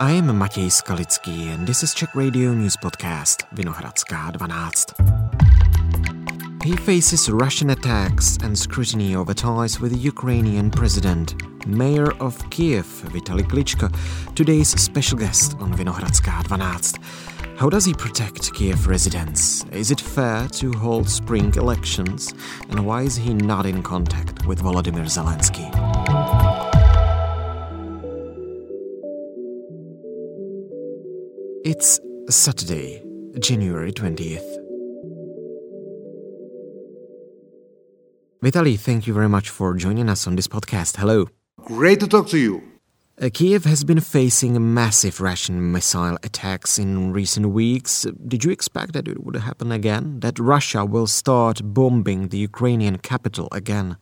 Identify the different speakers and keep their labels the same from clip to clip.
Speaker 1: I am Matěj Skalický and this is Czech Radio News Podcast Vinohradská 12. He faces Russian attacks and scrutiny over ties with the Ukrainian president. Mayor of Kiev, Vitali Klitschko, today's special guest on Vinohradská 12. How does he protect Kiev residents? Is it fair to hold spring elections? And why is he not in contact with Volodymyr Zelensky? It's Saturday, January 20th. Vitali, thank you very much for joining us on this podcast. Hello.
Speaker 2: Great to talk to you.
Speaker 1: Uh, Kiev has been facing massive Russian missile attacks in recent weeks. Did you expect that it would happen again? That Russia will start bombing the Ukrainian capital again?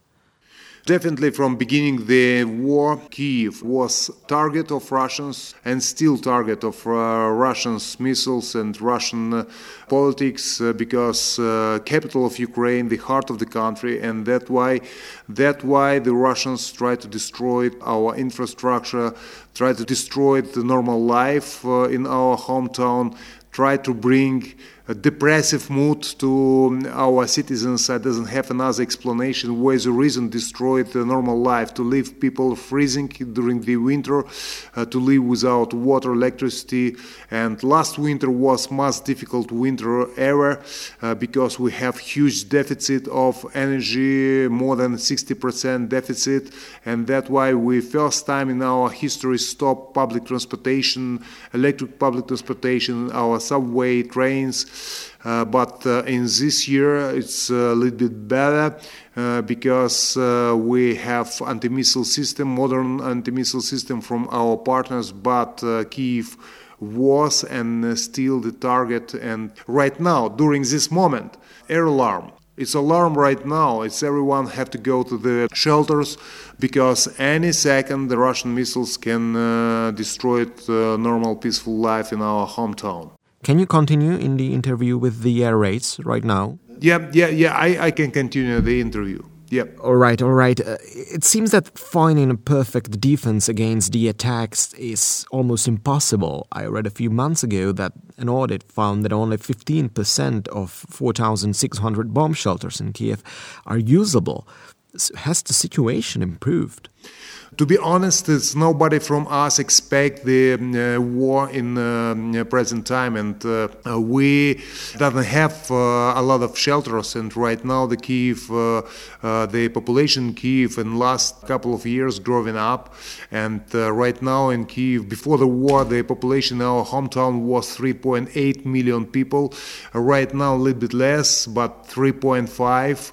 Speaker 2: Definitely from beginning the war, Kiev was target of Russians and still target of uh, Russians missiles and Russian uh, politics uh, because uh, capital of Ukraine, the heart of the country, and that why that why the Russians try to destroy our infrastructure, try to destroy the normal life uh, in our hometown, try to bring depressive mood to our citizens that doesn't have another explanation where the reason destroyed the normal life to leave people freezing during the winter uh, to live without water electricity and last winter was most difficult winter ever uh, because we have huge deficit of energy more than 60% deficit and that's why we first time in our history stop public transportation electric public transportation our subway trains but uh, in this year, it's a little bit better uh, because uh, we have anti-missile system, modern anti-missile system from our partners, but uh, Kiev was and still the target. And right now, during this moment, air alarm. It's alarm right now. It's everyone have to go to the shelters because any second the Russian missiles can uh, destroy the normal peaceful life in our hometown.
Speaker 1: Can you continue in the interview with the air raids right now?
Speaker 2: Yeah, yeah, yeah. I, I can continue the interview. Yeah.
Speaker 1: All right, all right. Uh, it seems that finding a perfect defense against the attacks is almost impossible. I read a few months ago that an audit found that only 15% of 4,600 bomb shelters in Kiev are usable. Has the situation improved?
Speaker 2: To be honest, it's nobody from us expect the uh, war in uh, present time, and uh, we doesn't have uh, a lot of shelters. And right now, the Kiev, uh, uh, the population in Kiev in last couple of years growing up, and right now in Kiev, before the war, the population in our hometown was 3.8 million people. right now, a little bit less, but 3.5 uh,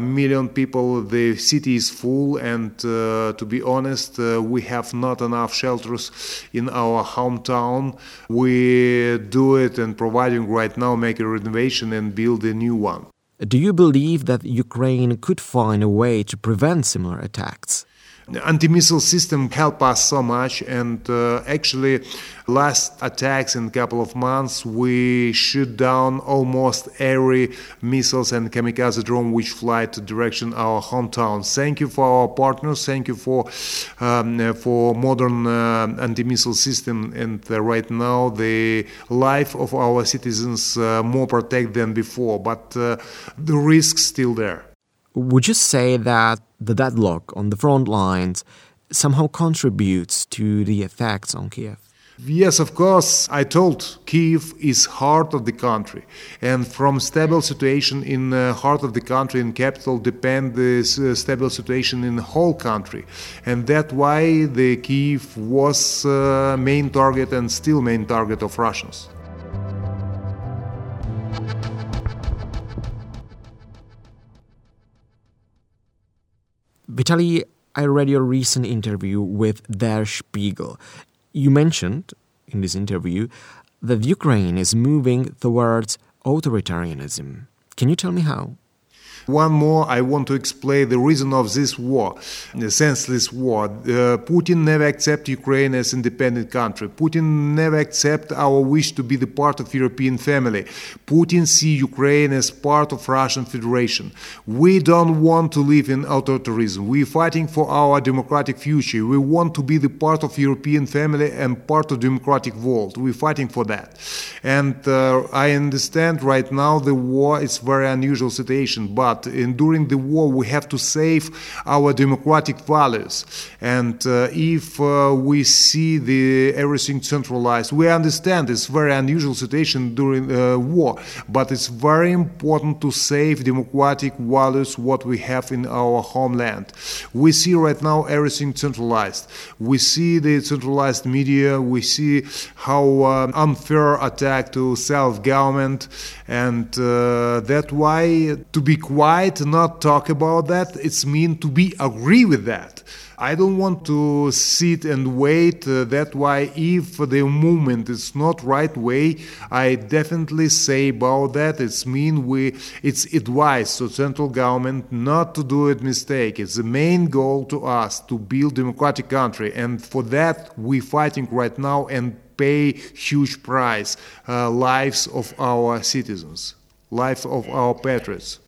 Speaker 2: million people. The city is full, and uh, to be honest, uh, we have not enough shelters in our hometown. We do it and providing right now, make a renovation and build a new one.
Speaker 1: Do you believe that Ukraine could find a way to prevent similar attacks?
Speaker 2: Anti-missile system help us so much and uh, actually last attacks in a couple of months we shoot down almost every missiles and kamikaze drone which fly to direction our hometown. Thank you for our partners thank you for um, for modern uh, anti-missile system and uh, right now the life of our citizens uh, more protect than before but uh, the risk still there
Speaker 1: would you say that the deadlock on the front lines somehow contributes to the effects on Kiev?
Speaker 2: Yes, of course. I told Kiev is heart of the country, and from stable situation in the heart of the country in capital depend the uh, stable situation in the whole country, and that why the Kiev was uh, main target and still main target of Russians.
Speaker 1: Vitali, I read your recent interview with Der Spiegel. You mentioned in this interview that Ukraine is moving towards authoritarianism. Can you tell me how?
Speaker 2: One more, I want to explain the reason of this war, the senseless war. Uh, Putin never accept Ukraine as independent country. Putin never accept our wish to be the part of European family. Putin see Ukraine as part of Russian Federation. We don't want to live in authoritarianism. We're fighting for our democratic future. We want to be the part of European family and part of democratic world. We're fighting for that. And uh, I understand right now the war is very unusual situation, but in, during the war we have to save our democratic values. And uh, if uh, we see the everything centralized, we understand it's very unusual situation during uh, war, but it's very important to save democratic values what we have in our homeland. We see right now everything centralized. We see the centralized media. We see how unfair attack to self-government, and uh, that why to be quiet, not talk about that, it's mean to be agree with that. I don't want to sit and wait. Uh, that why, if the movement is not right way, I definitely say about that. It's mean we. It's advice to central government not to do it mistake. It's the main goal to us to build democratic country, and for that we fighting right now and pay huge price, uh, lives of our citizens, lives of our patriots.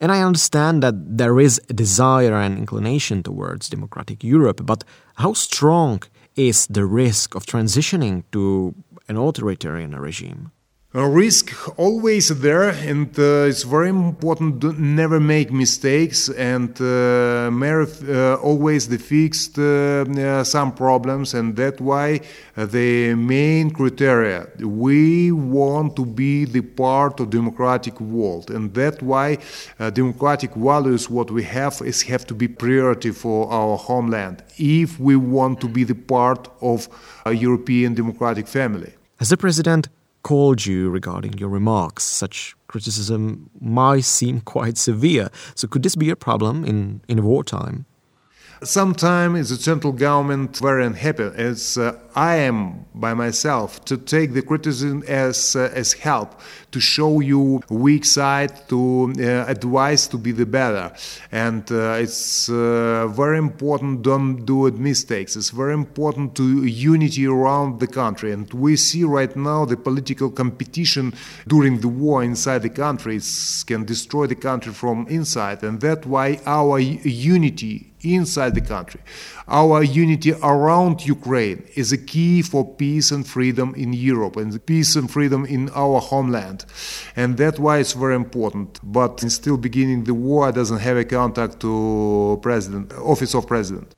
Speaker 1: And I understand that there is a desire and inclination towards democratic Europe, but how strong is the risk of transitioning to an authoritarian regime?
Speaker 2: Risk always there, and uh, it's very important to never make mistakes and uh, uh, always the fixed uh, uh, some problems, and that's why uh, the main criteria we want to be the part of democratic world, and that's why democratic values what we have is have to be priority for our homeland if we want to be the part of a European democratic family.
Speaker 1: As the president called you regarding your remarks. Such criticism might seem quite severe. So, could this be a problem in, in wartime?
Speaker 2: Sometimes the central government very unhappy as uh, I am by myself to take the criticism as uh, as help to show you weak side to uh, advise to be the better. And uh, it's uh, very important don't do it mistakes. It's very important to unity around the country. And we see right now the political competition during the war inside the country. Can destroy the country from inside. And that's why our unity inside the country. Our unity around Ukraine is a key for peace and freedom in Europe and peace and freedom in our homeland. And that's why it's very important. But in still beginning the war doesn't have a contact to president, office of president.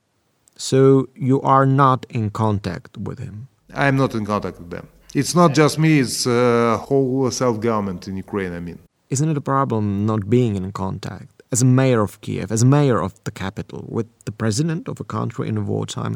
Speaker 1: So you are not in contact with him?
Speaker 2: I'm not in contact with them. It's not just me, it's a uh, whole self-government in Ukraine, I mean.
Speaker 1: Isn't it a problem not being in contact? As a mayor of Kiev, as a mayor of the capital, with the president of a country in a wartime,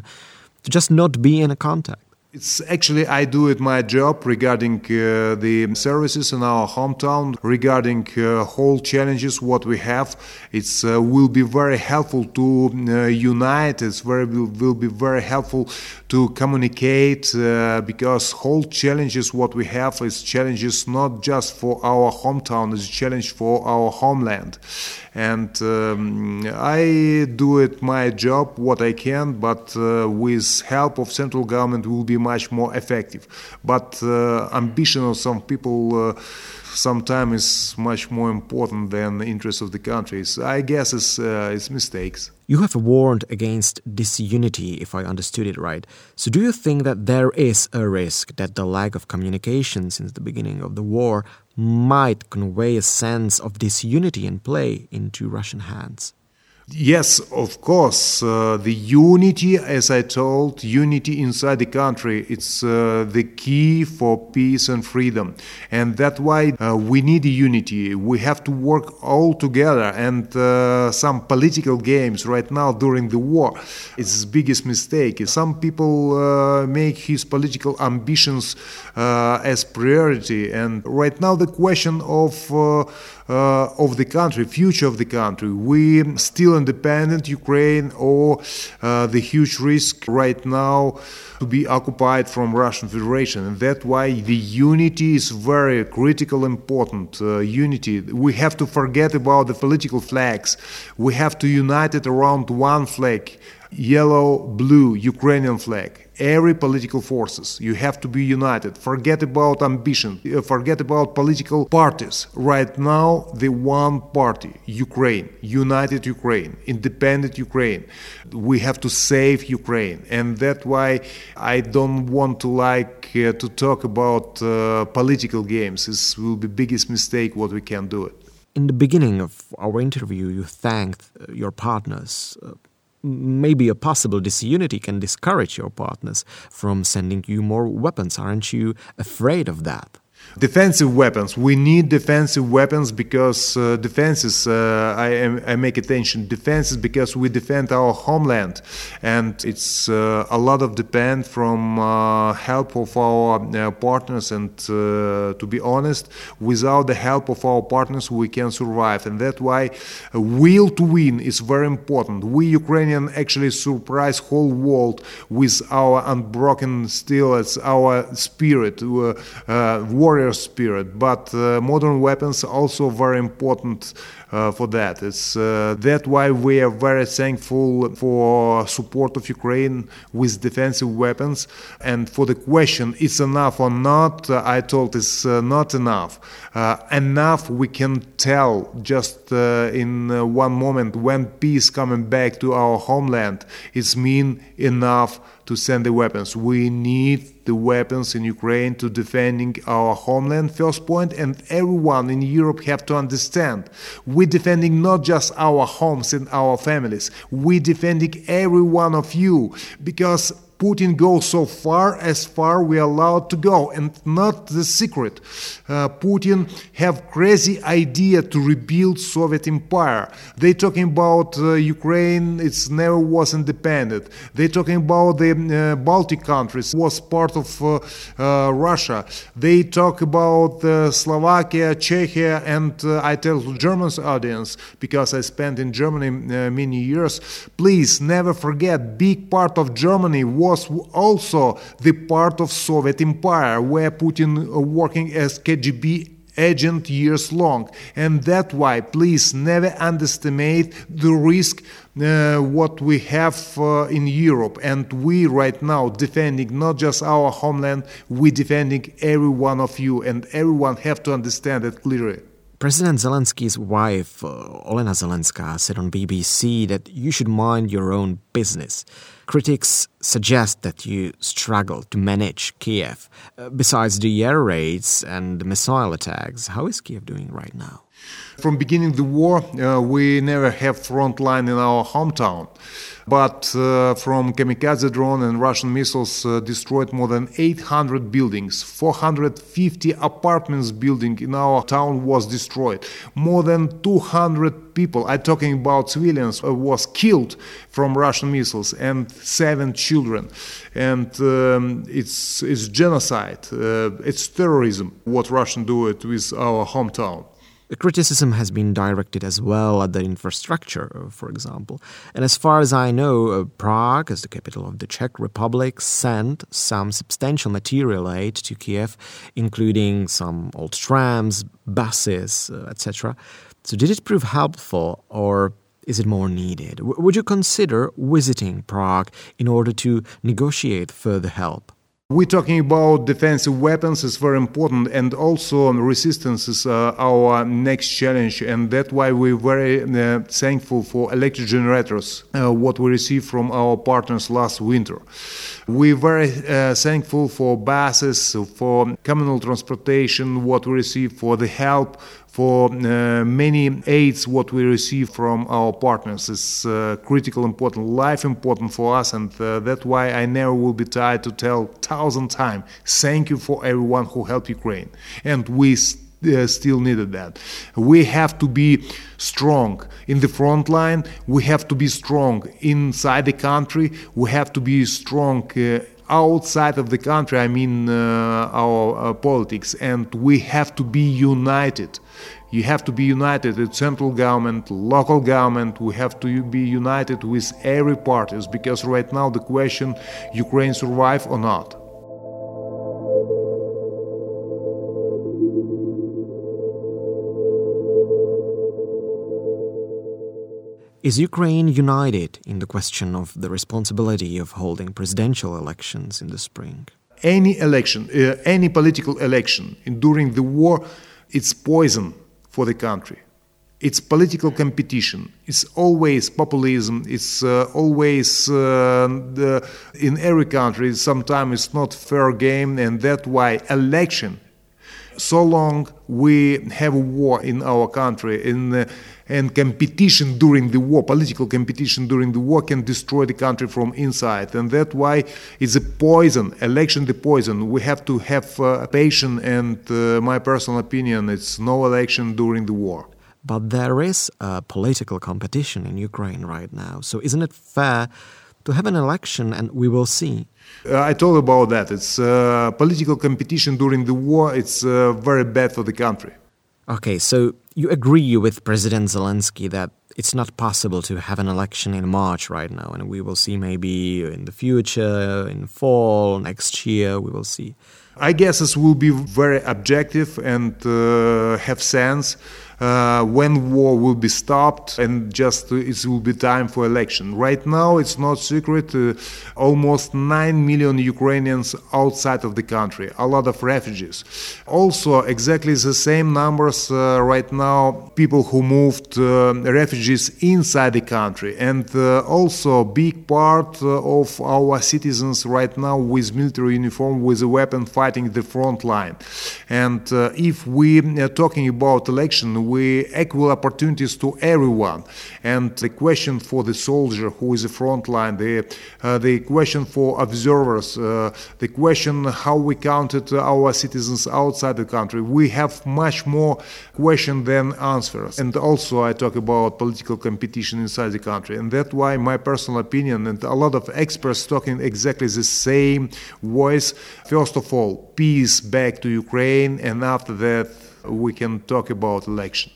Speaker 1: to just not be in a contact?
Speaker 2: It's actually I do it my job regarding uh, the services in our hometown, regarding uh, whole challenges what we have. It's uh, will be very helpful to uh, unite. It's very will, be very helpful to communicate uh, because whole challenges what we have is challenges not just for our hometown. It's a challenge for our homeland, and um, I do it my job what I can, but uh, with help of central government will be much more effective. But uh, ambition of some people uh, sometimes is much more important than the interests of the countries. I guess it's, uh, it's mistakes.
Speaker 1: You have warned against disunity, if I understood it right. So, do you think that there is a risk that the lack of communication since the beginning of the war might convey a sense of disunity and play into Russian hands?
Speaker 2: Yes, of course. Uh, the unity, as I told, unity inside the country, it's uh, the key for peace and freedom. And that's why uh, we need unity. We have to work all together. And uh, some political games right now during the war, it's biggest mistake. Some people uh, make his political ambitions uh, as priority. And right now, the question of of the country, future of the country, we still independent Ukraine or uh, the huge risk right now to be occupied from Russian Federation. And that's why the unity is very critical, important. Uh, unity. We have to forget about the political flags. We have to unite it around one flag, yellow, blue, Ukrainian flag every political forces. You have to be united. Forget about ambition. Uh, forget about political parties. Right now, the one party, Ukraine, united Ukraine, independent Ukraine. We have to save Ukraine, and that's why I don't want to like uh, to talk about uh, political games. This will be biggest mistake what we can do it.
Speaker 1: In the beginning of our interview, you thanked uh, your partners. Uh, maybe a possible disunity can discourage your partners from sending you more weapons. Aren't you afraid of that?
Speaker 2: Defensive weapons. We need defensive weapons because uh, defenses. Uh, I, I, make attention defenses because we defend our homeland, and it's uh, a lot of depend from uh, help of our uh, partners. And uh, to be honest, without the help of our partners, we can survive. And that's why will to win is very important. We Ukrainian actually surprise whole world with our unbroken steel. It's our spirit, warrior warrior spirit. But uh, modern weapons also very important uh, for that. It's uh, that why we are very thankful for support of Ukraine with defensive weapons. And for the question, it's enough or not, I told it's not enough. Enough we can tell just in one moment when peace coming back to our homeland. It's mean enough to send the weapons. We need the weapons in Ukraine to defending our homeland, first point, and everyone in Europe have to understand. We're defending not just our homes and our families, we're defending every one of you because Putin goes so far as far we are allowed to go, and not the secret. Uh, Putin have crazy idea to rebuild Soviet empire. They talking about uh, Ukraine; it's never was independent. They talking about the uh, Baltic countries was part of uh, uh, Russia. They talk about uh, Slovakia, Czechia, and I tell the German audience because I spent in Germany many years. Please never forget, big part of Germany was was also the part of Soviet Empire, where Putin uh, working as KGB agent years long. And that's why, please never underestimate the risk uh, what we have uh, in Europe. And we right now defending not just our homeland, we defending every one of you, and everyone have to understand it clearly.
Speaker 1: President Zelensky's wife, uh, Olena Zelenska, said on BBC that you should mind your own business. Critics suggest that you struggle to manage Kiev. Uh, besides the air raids and the missile attacks, how is Kiev doing right now?
Speaker 2: From beginning the war, uh, we never have front line in our hometown. But uh, from kamikaze drone and Russian missiles uh, destroyed more than 800 buildings. 450 apartments building in our town was destroyed. More than 200 people, I'm talking about civilians, uh, was killed from Russian missiles and seven children. And um, it's, it's genocide, uh, it's terrorism, what Russian do it with our hometown.
Speaker 1: The criticism has been directed as well at the infrastructure, for example. And as far as I know, uh, Prague, as the capital of the Czech Republic, sent some substantial material aid to Kiev, including some old trams, buses, uh, etc. So, did it prove helpful, or is it more needed? Would you consider visiting Prague in order to negotiate further help?
Speaker 2: We're talking about defensive weapons is very important, and also resistance is uh, our next challenge, and that's why we're very uh, thankful for electric generators, uh, what we received from our partners last winter. We're very uh, thankful for buses, for communal transportation, what we received for the help for uh, many aids what we receive from our partners. Is uh, critical important life important for us. And uh, that's why i never will be tired to tell thousand times thank you for everyone who helped ukraine and we uh, still needed that. We have to be strong in the front line. We have to be strong inside the country. We have to be strong uh, outside of the country. I mean, uh, our uh, politics, and we have to be united You have to be united with central government, local government. We have to be united with every parties because right now the question Ukraine survive or not.
Speaker 1: Is Ukraine united in the question of the responsibility of holding presidential elections in the spring?
Speaker 2: Any election, uh, any political election during the war, it's poison for the country. It's political competition. It's always populism. It's uh, always uh, the, in every country. Sometimes it's not fair game, and that's why election. So long we have a war in our country, uh, and competition during the war, political competition during the war can destroy the country from inside. And that's why it's a poison, election the poison. We have to have uh, patience and uh, my personal opinion, it's no election during the war.
Speaker 1: But there is a political competition in Ukraine right now. So isn't it fair to have an election and we will see?
Speaker 2: Uh, I told about that. It's uh, political competition during the war. It's uh, very bad for the country.
Speaker 1: Okay, so you agree with President Zelensky that it's not possible to have an election in March right now, and we will see maybe in the future, in fall, next year, we will see.
Speaker 2: I guess this will be very objective and uh, have sense uh, when war will be stopped and just uh, it will be time for election. Right now, it's not secret. Uh, almost nine million Ukrainians outside of the country, a lot of refugees. Also, exactly the same numbers uh, right now. People who moved uh, refugees inside the country, and uh, also big part of our citizens right now with military uniform, with a weapon, fighting the front line. And if we are talking about election we equal opportunities to everyone. And the question for the soldier who is the front line, the, uh, the question for observers, uh, the question how we counted our citizens outside the country, we have much more question than answers. And also I talk about political competition inside the country. And that's why my personal opinion and a lot of experts talking exactly the same voice. First of all, peace back to Ukraine, and after that, we can talk about election.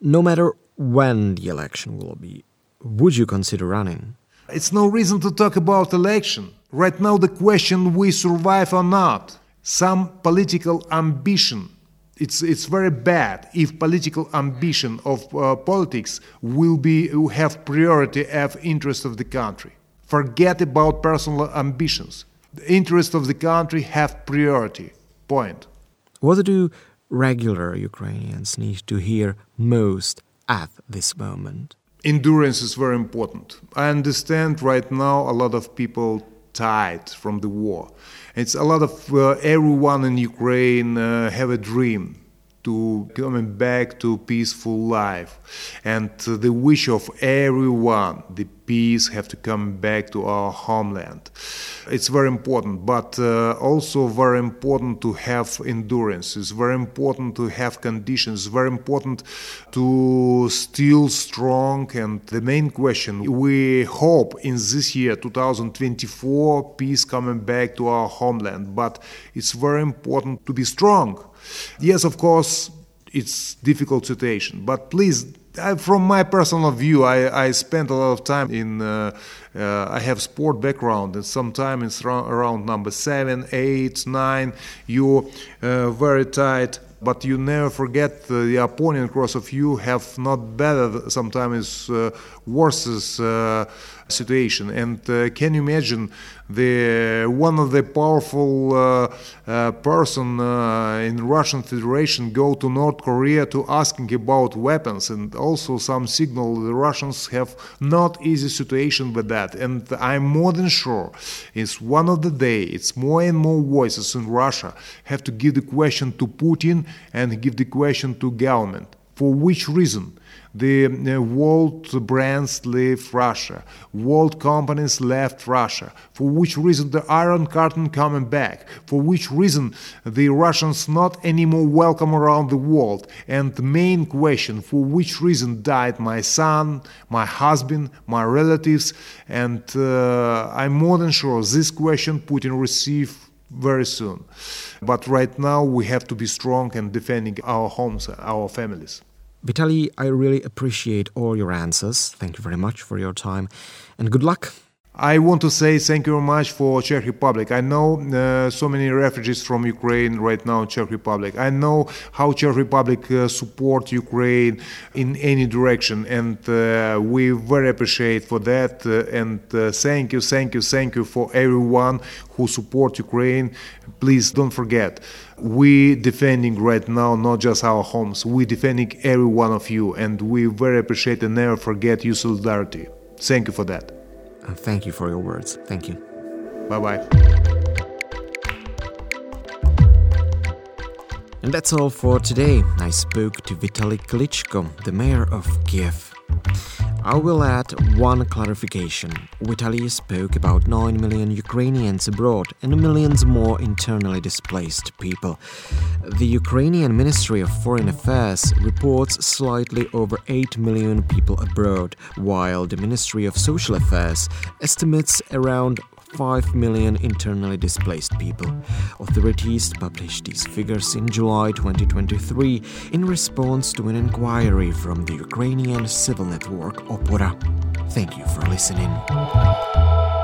Speaker 1: No matter when the election will be, would you consider running?
Speaker 2: It's no reason to talk about election. Right now, the question we survive or not. Some political ambition. It's, it's very bad if political ambition of uh, politics will be will have priority of interest of the country. Forget about personal ambitions. The interest of the country have priority. Point.
Speaker 1: What do regular Ukrainians need to hear most at this moment?
Speaker 2: Endurance is very important. I understand right now a lot of people tired from the war. It's a lot of uh, everyone in Ukraine uh, have a dream to coming back to peaceful life. And the wish of everyone the peace have to come back to our homeland. It's very important but uh, also very important to have endurance. It's very important to have conditions. It's very important to still strong. And the main question we hope in this year 2024 peace coming back to our homeland. But it's very important to be strong Yes, of course, it's difficult situation, but please, from my personal view, I, I spent a lot of time in. Uh, uh, I have sport background, and sometimes it's around number seven, eight, nine. You're uh, very tight but you never forget uh, the opponent across of you have not better sometimes uh, worse uh, situation. And uh, can you imagine the one of the powerful uh, uh, person in Russian Federation go to North Korea to asking about weapons? And also some signal the Russians have not easy situation with that. And I'm more than sure it's one of the day it's more and more voices in Russia have to give the question to Putin and give the question to government. For which reason? The uh, world brands left Russia, world companies left Russia. For which reason the Iron Curtain coming back? For which reason the Russians not anymore welcome around the world? And the main question: For which reason died my son, my husband, my relatives? And uh, I'm more than sure this question Putin received very soon. But right now we have to be strong and defending our homes, our families.
Speaker 1: Vitali, I really appreciate all your answers. Thank you very much for your time and good luck.
Speaker 2: I want to say thank you very much for Czech Republic. I know uh, so many refugees from Ukraine right now in Czech Republic. I know how Czech Republic uh, support Ukraine in any direction, and uh, we very appreciate for that. Uh, and uh, thank you, thank you, thank you for everyone who support Ukraine. Please don't forget, we defending right now not just our homes. We defending every one of you, and we very appreciate and never forget your solidarity. Thank you for that.
Speaker 1: And thank you for your words. Thank you.
Speaker 2: Bye bye.
Speaker 1: And that's all for today. I spoke to Vitali Klitschko, the mayor of Kiev. I will add one clarification. Vitali spoke about 9 million Ukrainians abroad and millions more internally displaced people. The Ukrainian Ministry of Foreign Affairs reports slightly over 8 million people abroad, while the Ministry of Social Affairs estimates around 5 million internally displaced people. Authorities published these figures in July 2023 in response to an inquiry from the Ukrainian civil network Opora. Thank you for listening.